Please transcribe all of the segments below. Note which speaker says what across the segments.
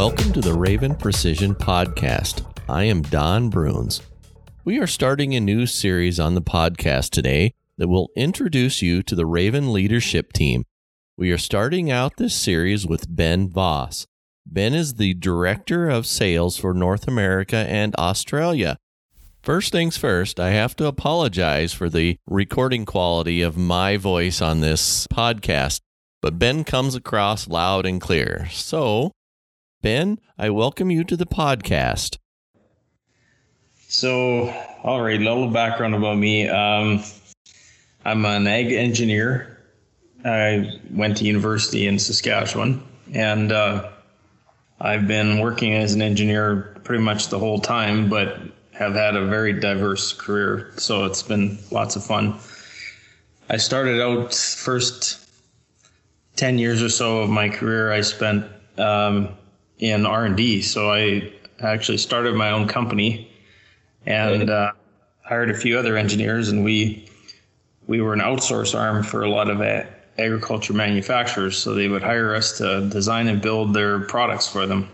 Speaker 1: Welcome to the Raven Precision Podcast. I am Don Bruns. We are starting a new series on the podcast today that will introduce you to the Raven leadership team. We are starting out this series with Ben Voss. Ben is the Director of Sales for North America and Australia. First things first, I have to apologize for the recording quality of my voice on this podcast, but Ben comes across loud and clear. So, Ben, I welcome you to the podcast.
Speaker 2: So, all right, a little background about me. Um, I'm an ag engineer. I went to university in Saskatchewan, and uh, I've been working as an engineer pretty much the whole time, but have had a very diverse career. So it's been lots of fun. I started out first 10 years or so of my career, I spent um, in R&D. So I actually started my own company and uh, hired a few other engineers and we we were an outsource arm for a lot of a- agriculture manufacturers. So they would hire us to design and build their products for them.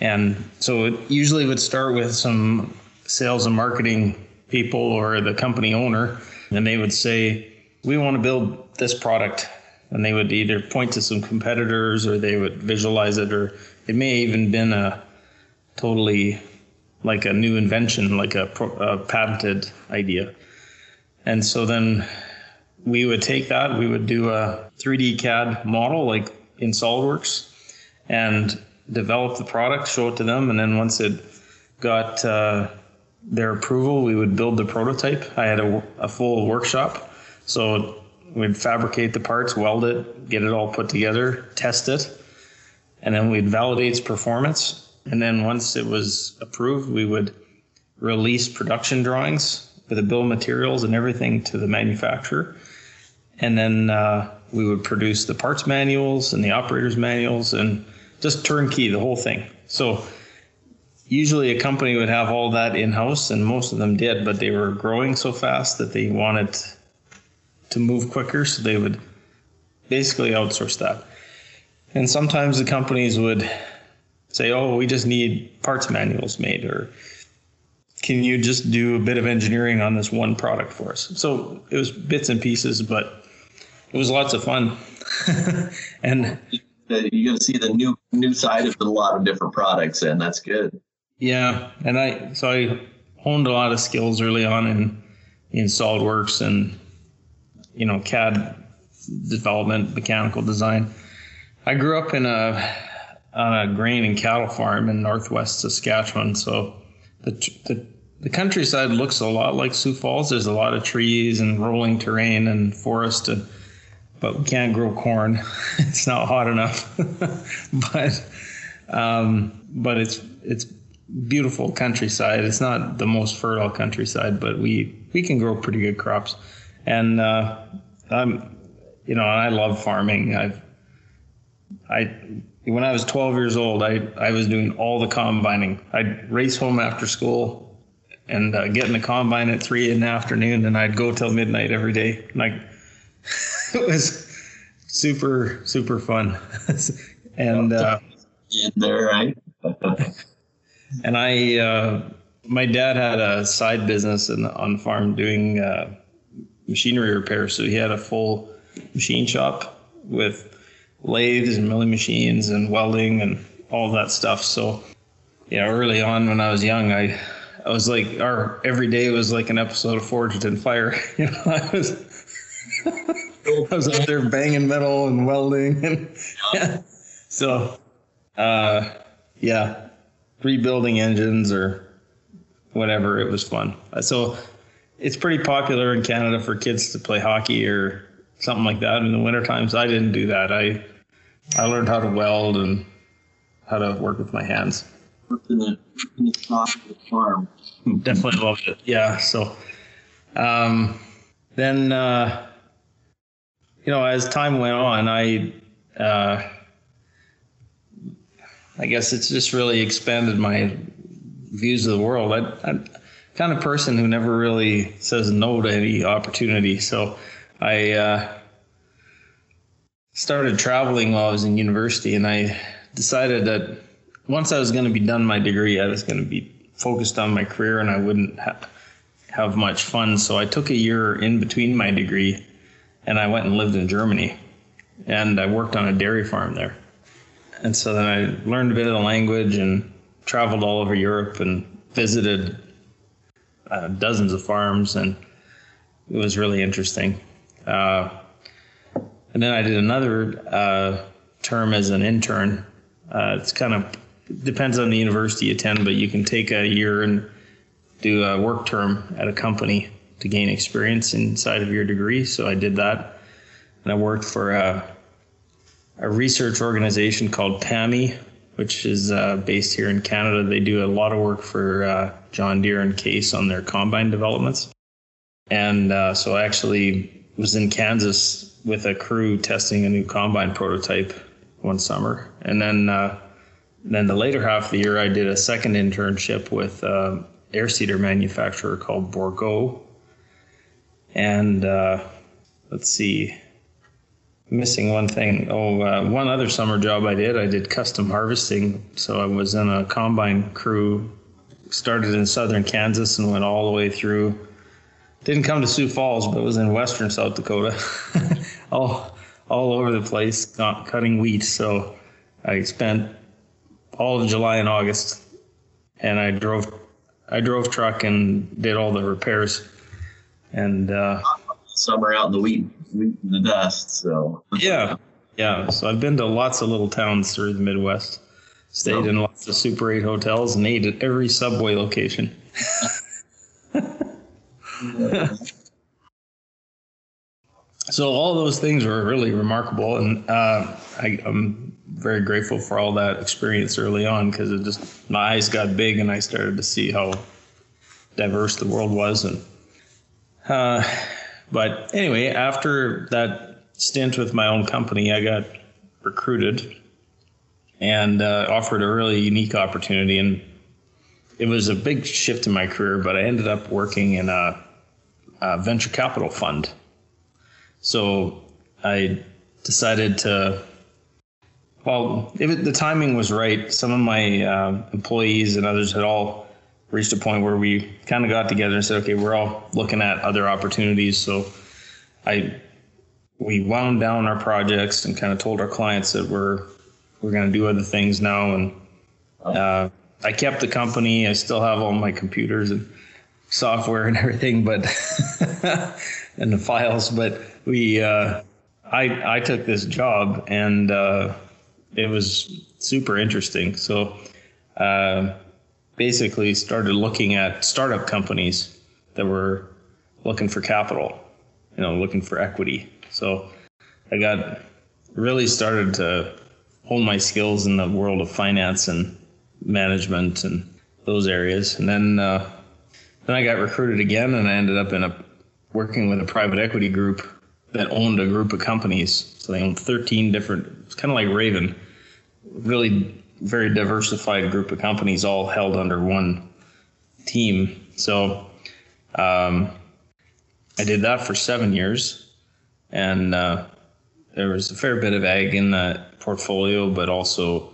Speaker 2: And so it usually would start with some sales and marketing people or the company owner, and they would say, We want to build this product. And they would either point to some competitors or they would visualize it, or it may even been a totally like a new invention, like a, a patented idea. And so then we would take that, we would do a 3D CAD model like in SolidWorks and develop the product, show it to them, and then once it got uh, their approval, we would build the prototype. I had a, a full workshop, so we'd fabricate the parts, weld it, get it all put together, test it, and then we'd validate its performance. And then once it was approved, we would release production drawings with the bill of materials and everything to the manufacturer. And then uh, we would produce the parts manuals and the operators manuals and just turnkey the whole thing. So usually a company would have all that in house, and most of them did, but they were growing so fast that they wanted to move quicker, so they would basically outsource that. And sometimes the companies would say, "Oh, we just need parts manuals made," or "Can you just do a bit of engineering on this one product for us?" So it was bits and pieces, but it was lots of fun. and
Speaker 3: you get to see the new new side of a lot of different products, and that's good.
Speaker 2: Yeah, and I so I honed a lot of skills early on in in SolidWorks and you know CAD development, mechanical design. I grew up in a on a grain and cattle farm in northwest Saskatchewan, so the the the countryside looks a lot like Sioux Falls. There's a lot of trees and rolling terrain and forest, and, but we can't grow corn. it's not hot enough. but um, but it's it's beautiful countryside. It's not the most fertile countryside, but we we can grow pretty good crops. And uh, I'm, you know, I love farming. I've I when I was 12 years old, I I was doing all the combining. I'd race home after school and uh, get in the combine at three in the afternoon, and I'd go till midnight every day. Like it was super super fun, and uh,
Speaker 3: in there, right?
Speaker 2: and I, uh, my dad had a side business in, on the farm doing uh, machinery repair. So he had a full machine shop with lathes and milling machines and welding and all that stuff. So, yeah, early on when I was young, I, I was like, our every day was like an episode of Forged in Fire. You know, I was, I was out there banging metal and welding, and yeah. So, uh, yeah, rebuilding engines or whatever. It was fun. So it's pretty popular in Canada for kids to play hockey or something like that in the winter times. I didn't do that. I I learned how to weld and how to work with my hands.
Speaker 3: Worked in the, in the farm.
Speaker 2: Definitely loved it. Yeah. So um, then uh, you know as time went on, I uh, I guess it's just really expanded my views of the world. I, I'm kind of person who never really says no to any opportunity. So I uh, started traveling while I was in university, and I decided that once I was going to be done my degree, I was going to be focused on my career and I wouldn't ha- have much fun. So I took a year in between my degree and I went and lived in Germany and I worked on a dairy farm there. And so then I learned a bit of the language and traveled all over Europe and visited uh, dozens of farms and it was really interesting. Uh, and then I did another uh, term as an intern. Uh, it's kind of depends on the university you attend, but you can take a year and do a work term at a company to gain experience inside of your degree. So I did that, and I worked for a, a research organization called PAMI, which is uh, based here in Canada. They do a lot of work for uh, John Deere and Case on their combine developments. And uh, so I actually was in Kansas with a crew testing a new combine prototype one summer. And then, uh, then the later half of the year, I did a second internship with uh, air seeder manufacturer called Bourgault, And uh, let's see, missing one thing. Oh, uh, one other summer job I did, I did custom harvesting. So I was in a combine crew, started in southern Kansas and went all the way through. Didn't come to Sioux Falls, but was in western South Dakota, all all over the place, cutting wheat. So I spent all of July and August, and I drove I drove truck and did all the repairs. And uh,
Speaker 3: summer out in the wheat, wheat in the dust. So
Speaker 2: yeah, yeah. So I've been to lots of little towns through the Midwest. Stayed oh. in lots of Super 8 hotels and ate at every subway location. so all those things were really remarkable, and uh, I, am very grateful for all that experience early on because it just my eyes got big and I started to see how diverse the world was. And uh, but anyway, after that stint with my own company, I got recruited and uh, offered a really unique opportunity and it was a big shift in my career, but I ended up working in a, a venture capital fund. So I decided to, well, it, the timing was right. Some of my uh, employees and others had all reached a point where we kind of got together and said, okay, we're all looking at other opportunities. So I, we wound down our projects and kind of told our clients that we're, we're going to do other things now. And, uh, I kept the company. I still have all my computers and software and everything, but and the files. But we, uh, I, I took this job and uh, it was super interesting. So uh, basically, started looking at startup companies that were looking for capital, you know, looking for equity. So I got really started to hone my skills in the world of finance and management and those areas. And then uh, then I got recruited again, and I ended up in a working with a private equity group that owned a group of companies. So they owned 13 different. It's kind of like Raven, really very diversified group of companies, all held under one team. So um, I did that for seven years, and uh, there was a fair bit of ag in that portfolio, but also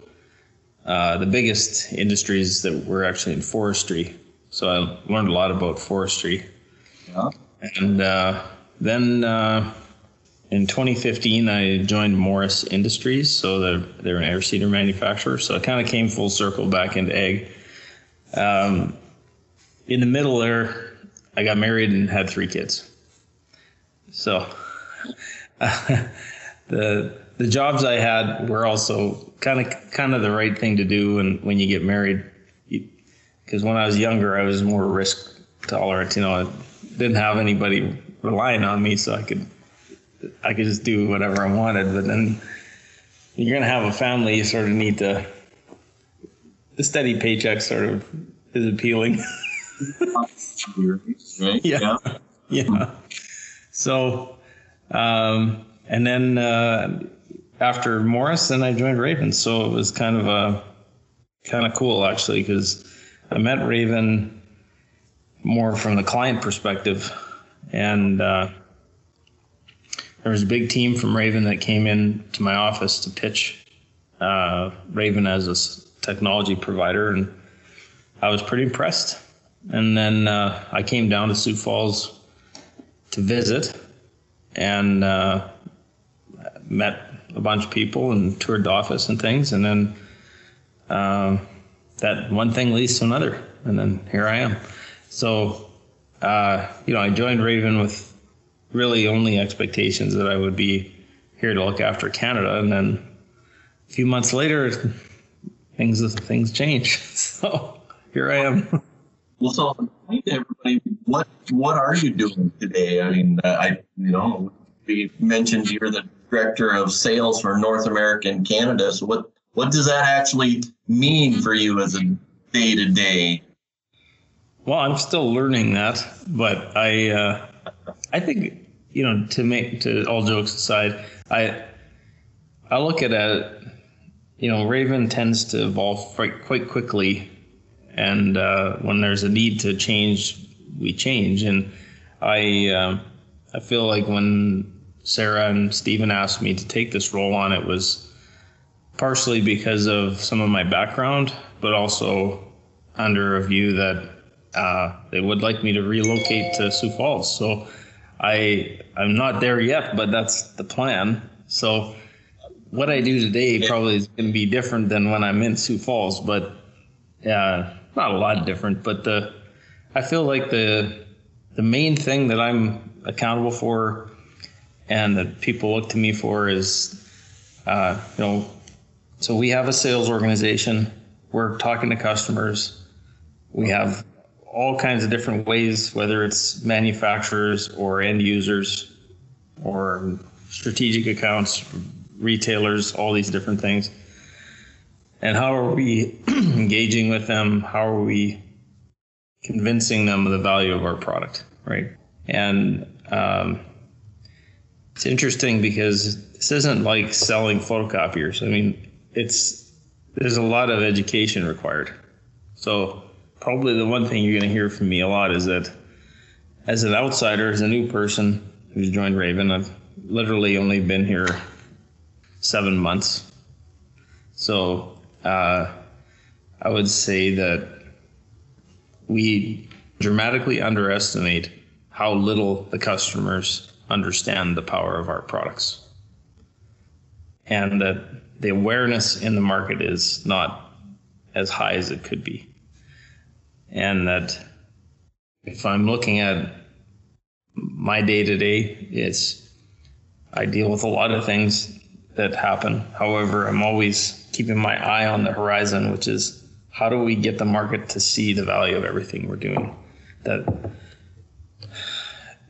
Speaker 2: uh, the biggest industries that were actually in forestry. So I learned a lot about forestry. Yeah. And uh, then uh, in 2015, I joined Morris Industries. So they're, they're an air seeder manufacturer. So I kind of came full circle back into ag. Um, in the middle there, I got married and had three kids. So the the jobs I had were also kind of kind of the right thing to do when when you get married. Because when I was younger, I was more risk tolerant. You know, I didn't have anybody relying on me, so I could I could just do whatever I wanted. But then you're gonna have a family, you sort of need to. The steady paycheck sort of is appealing. yeah, yeah. So, um, and then uh, after Morris, then I joined Raven. So it was kind of a kind of cool actually because I met Raven more from the client perspective, and uh, there was a big team from Raven that came in to my office to pitch uh, Raven as a technology provider, and I was pretty impressed. And then uh, I came down to Sioux Falls to visit, and uh, met a bunch of people and toured the office and things, and then um, that one thing leads to another, and then here I am. So, uh, you know, I joined Raven with really only expectations that I would be here to look after Canada, and then a few months later, things things change. So here I am.
Speaker 3: Well, so explain to everybody what what are you doing today? I mean, uh, I you know we mentioned you're the director of sales for North America and Canada. So what what does that actually mean for you as a day to day?
Speaker 2: Well, I'm still learning that, but I uh, I think you know to make to all jokes aside, I I look at it. You know, Raven tends to evolve quite quite quickly and uh, when there's a need to change, we change. And I uh, I feel like when Sarah and Stephen asked me to take this role on, it was partially because of some of my background, but also under a view that uh, they would like me to relocate to Sioux Falls. So I I'm not there yet, but that's the plan. So what I do today probably is going to be different than when I'm in Sioux Falls, but yeah, not a lot different, but the I feel like the the main thing that I'm accountable for and that people look to me for is uh, you know so we have a sales organization we're talking to customers we have all kinds of different ways whether it's manufacturers or end users or strategic accounts retailers all these different things and how are we engaging with them? How are we convincing them of the value of our product, right? And um, it's interesting because this isn't like selling photocopiers. I mean, it's there's a lot of education required. So probably the one thing you're going to hear from me a lot is that as an outsider, as a new person who's joined Raven, I've literally only been here seven months. So uh, I would say that we dramatically underestimate how little the customers understand the power of our products. And that the awareness in the market is not as high as it could be. And that if I'm looking at my day to day, it's I deal with a lot of things that happen. However, I'm always keeping my eye on the horizon, which is how do we get the market to see the value of everything we're doing? That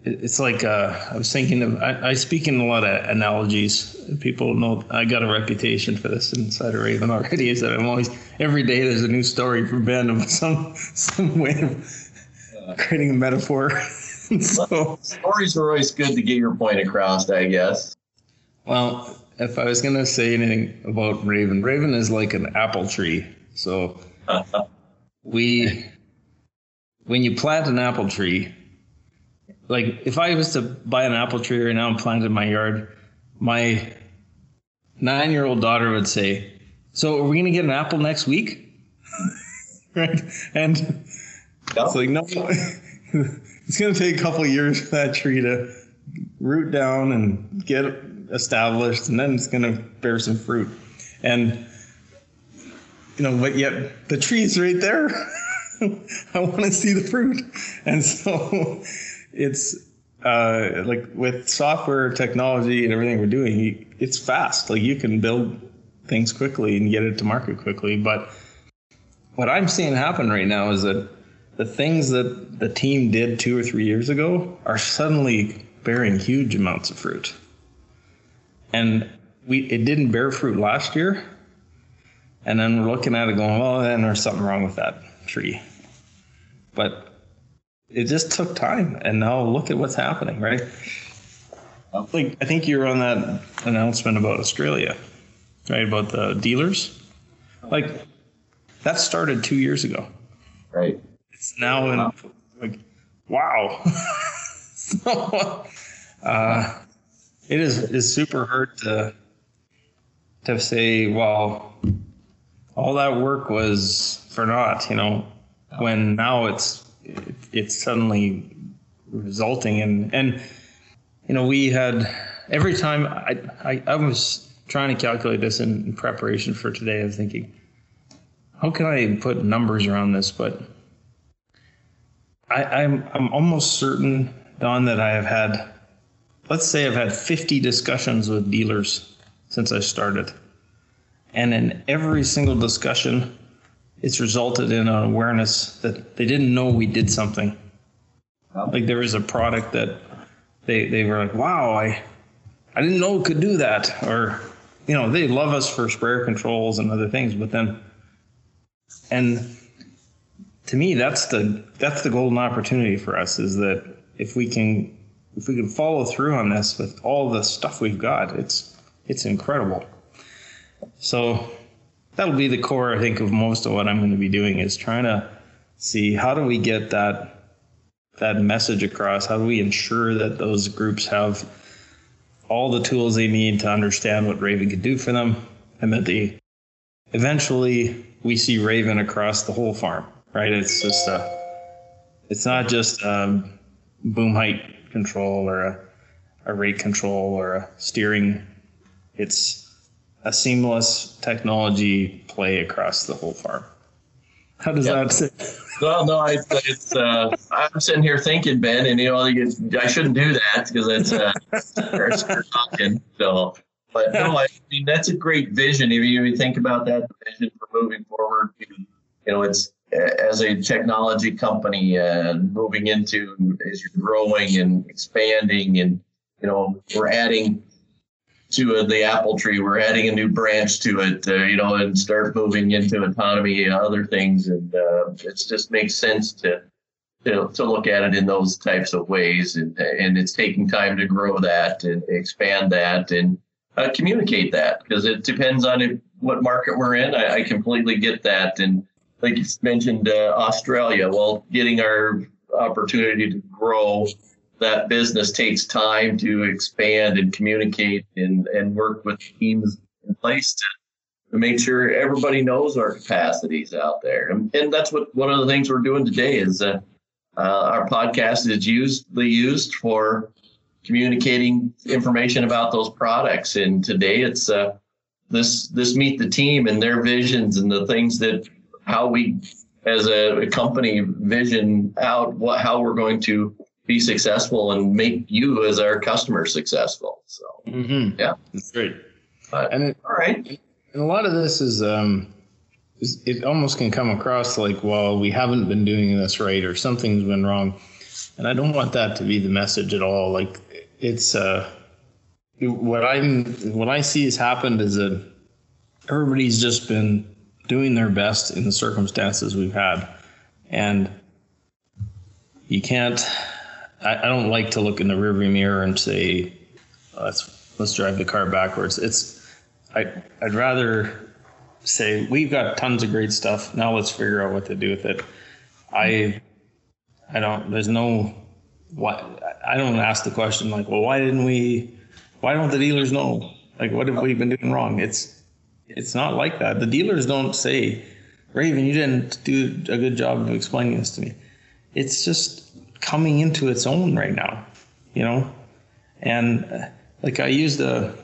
Speaker 2: it's like uh, I was thinking of. I, I, speak in a lot of analogies. People know I got a reputation for this inside of Raven already. Is that I'm always every day there's a new story from Ben of some some way of creating a metaphor.
Speaker 3: so stories are always good to get your point across, I guess.
Speaker 2: Well, if I was going to say anything about Raven, Raven is like an apple tree. So we, when you plant an apple tree, like if I was to buy an apple tree right now and plant it in my yard, my nine year old daughter would say, So are we going to get an apple next week? right. And yep. it's like, no, it's going to take a couple years for that tree to root down and get established, and then it's going to bear some fruit. And you know, but yet the tree is right there. I want to see the fruit, and so it's uh, like with software technology and everything we're doing, it's fast. Like you can build things quickly and get it to market quickly. But what I'm seeing happen right now is that the things that the team did two or three years ago are suddenly bearing huge amounts of fruit and we it didn't bear fruit last year. And then we're looking at it going, well, then there's something wrong with that tree. But it just took time, and now look at what's happening, right? Like I think you're on that announcement about Australia, right? About the dealers. Like that started two years ago.
Speaker 3: Right.
Speaker 2: It's now in like wow. so, uh, it is is super hard to to say, well, all that work was for naught, you know, when now it's it's suddenly resulting in and you know we had every time I I, I was trying to calculate this in, in preparation for today. i'm thinking, how can I put numbers around this? But I, I'm I'm almost certain, Don, that I have had, let's say I've had 50 discussions with dealers since I started, and in every single discussion, it's resulted in an awareness that they didn't know we did something. Like there was a product that they they were like, wow, I I didn't know it could do that, or you know, they love us for sprayer controls and other things, but then and to me that's the that's the golden opportunity for us is that if we can if we can follow through on this with all the stuff we've got, it's it's incredible. So that'll be the core, I think, of most of what I'm going to be doing is trying to see how do we get that that message across? How do we ensure that those groups have all the tools they need to understand what Raven can do for them, and that they eventually we see Raven across the whole farm, right? It's just a, it's not just a boom height control or a, a rate control or a steering. It's a seamless technology play across the whole farm. How does yep. that sit?
Speaker 3: Well, no, I, it's, uh, I'm sitting here thinking, Ben, and you know, I shouldn't do that because it's uh, talking. So, but no, I mean that's a great vision. If you think about that vision for moving forward, you know, it's as a technology company and uh, moving into as you're growing and expanding, and you know, we're adding to uh, the apple tree. We're adding a new branch to it, uh, you know, and start moving into autonomy and other things. And uh, it just makes sense to, to to look at it in those types of ways. And and it's taking time to grow that and expand that and uh, communicate that because it depends on it, what market we're in. I, I completely get that. And like you mentioned, uh, Australia. Well, getting our opportunity to grow that business takes time to expand and communicate and, and work with teams in place to, to make sure everybody knows our capacities out there. And, and that's what one of the things we're doing today is uh, uh, our podcast is usually used for communicating information about those products. And today it's uh, this this meet the team and their visions and the things that how we as a, a company vision out what how we're going to be successful and make you as our customer successful. So
Speaker 2: mm-hmm.
Speaker 3: yeah,
Speaker 2: that's great.
Speaker 3: But, and it, all right,
Speaker 2: and a lot of this is um, it almost can come across like, well, we haven't been doing this right or something's been wrong, and I don't want that to be the message at all. Like it's uh, what I'm what I see has happened is that everybody's just been doing their best in the circumstances we've had, and you can't I, I don't like to look in the rearview mirror and say, oh, let's let's drive the car backwards. It's I I'd rather say we've got tons of great stuff. Now let's figure out what to do with it. I I don't. There's no. Why I don't ask the question like, well, why didn't we? Why don't the dealers know? Like, what have we been doing wrong? It's it's not like that. The dealers don't say, Raven, you didn't do a good job of explaining this to me. It's just coming into its own right now, you know? And uh, like I used a,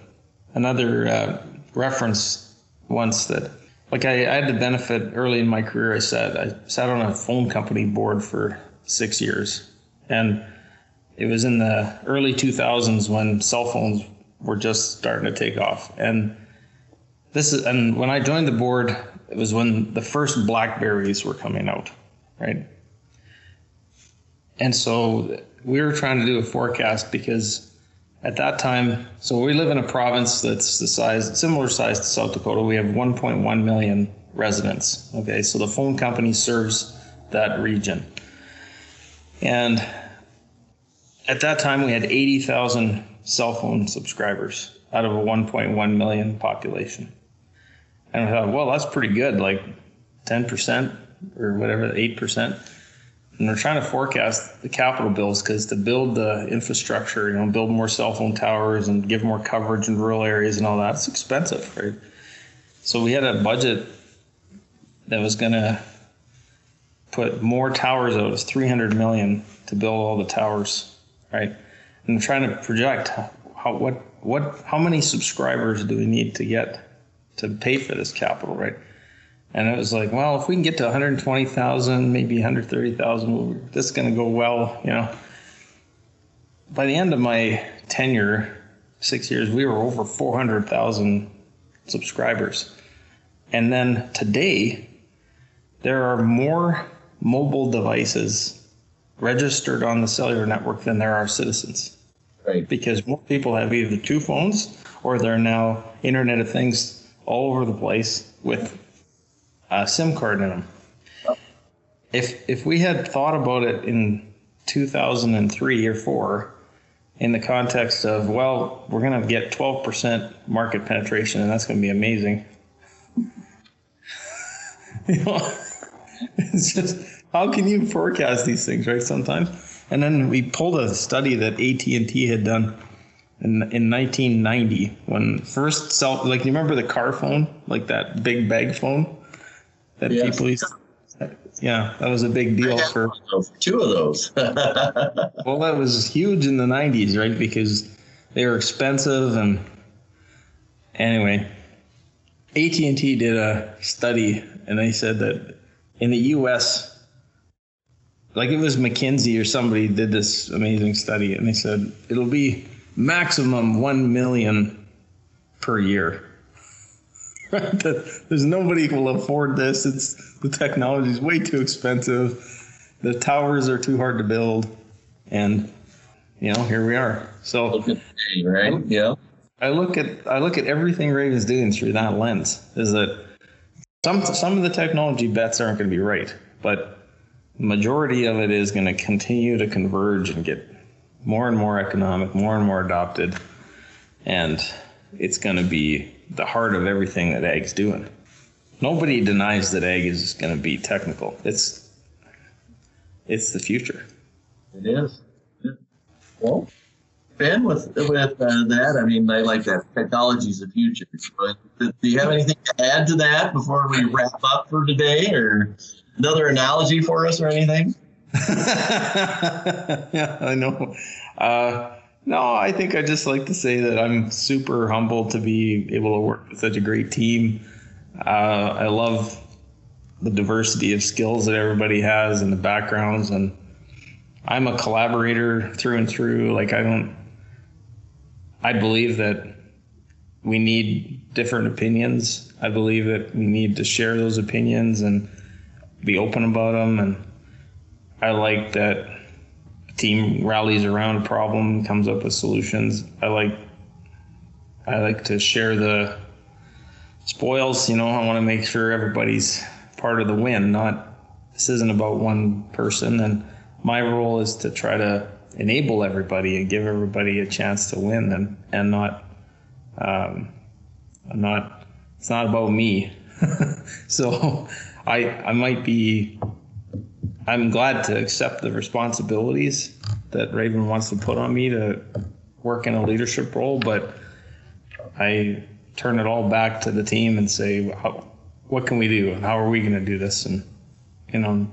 Speaker 2: another uh, reference once that, like I, I, had the benefit early in my career, I said, I sat on a phone company board for six years. And it was in the early 2000s when cell phones were just starting to take off. And this is, and when I joined the board, it was when the first Blackberries were coming out, right? And so we were trying to do a forecast because at that time, so we live in a province that's the size, similar size to South Dakota. We have 1.1 million residents. Okay, so the phone company serves that region. And at that time, we had 80,000 cell phone subscribers out of a 1.1 million population. And I thought, well, that's pretty good, like 10% or whatever, 8% and they're trying to forecast the capital bills because to build the infrastructure, you know, build more cell phone towers and give more coverage in rural areas and all that, it's expensive, right? So we had a budget that was going to put more towers out. It was 300 million to build all the towers, right? And I'm trying to project how what what how many subscribers do we need to get to pay for this capital, right? And it was like, well, if we can get to 120,000, maybe 130,000, this is going to go well, you know. By the end of my tenure, six years, we were over 400,000 subscribers. And then today, there are more mobile devices registered on the cellular network than there are citizens.
Speaker 3: Right.
Speaker 2: Because more people have either two phones or they're now Internet of Things all over the place with a SIM card in them. If if we had thought about it in 2003 or four, in the context of well, we're going to get 12% market penetration, and that's going to be amazing. you know, it's just how can you forecast these things, right? Sometimes, and then we pulled a study that AT and T had done in in 1990 when first cell like you remember the car phone, like that big bag phone that
Speaker 3: Yes.
Speaker 2: people used. Yeah, that was a big deal for.
Speaker 3: Two of those.
Speaker 2: Well, that was huge in the 90s, right? Because they were expensive and anyway, AT&T did a study and they said that in the US like it was McKinsey or somebody did this amazing study and they said it'll be maximum 1 million per year. Right? There's nobody who will afford this. It's the technology is way too expensive. The towers are too hard to build and you know, here we are. So
Speaker 3: today, right? Yeah.
Speaker 2: I look at I look at everything Raven's doing through that lens. Is that some some of the technology bets aren't going to be right, but the majority of it is going to continue to converge and get more and more economic, more and more adopted, and it's going to be the heart of everything that Ag's doing. Nobody denies that Ag is going to be technical. It's it's the future.
Speaker 3: It is. Well, Ben, with with uh, that, I mean, I like that. Technology is the future. But do you have anything to add to that before we wrap up for today, or another analogy for us, or anything?
Speaker 2: yeah, I know. Uh, no, I think I just like to say that I'm super humbled to be able to work with such a great team. Uh, I love the diversity of skills that everybody has and the backgrounds, and I'm a collaborator through and through. Like I don't, I believe that we need different opinions. I believe that we need to share those opinions and be open about them and I like that team rallies around a problem, comes up with solutions. I like I like to share the spoils, you know, I want to make sure everybody's part of the win, not this isn't about one person and my role is to try to enable everybody and give everybody a chance to win and and not um I'm not it's not about me. so I I might be I'm glad to accept the responsibilities that Raven wants to put on me to work in a leadership role, but I turn it all back to the team and say, how, what can we do? and How are we going to do this? And, you know,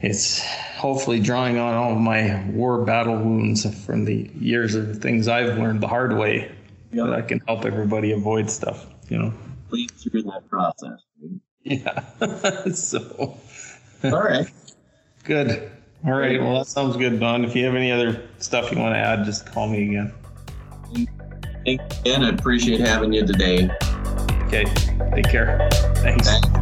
Speaker 2: it's hopefully drawing on all of my war battle wounds from the years of things I've learned the hard way that I can help everybody avoid stuff, you know?
Speaker 3: Lead through that process.
Speaker 2: Yeah. so.
Speaker 3: All right.
Speaker 2: Good. All right. Well, that sounds good, Don. If you have any other stuff you want to add, just call me again.
Speaker 3: Again. I appreciate having you today.
Speaker 2: Okay. Take care. Thanks.
Speaker 3: Thanks.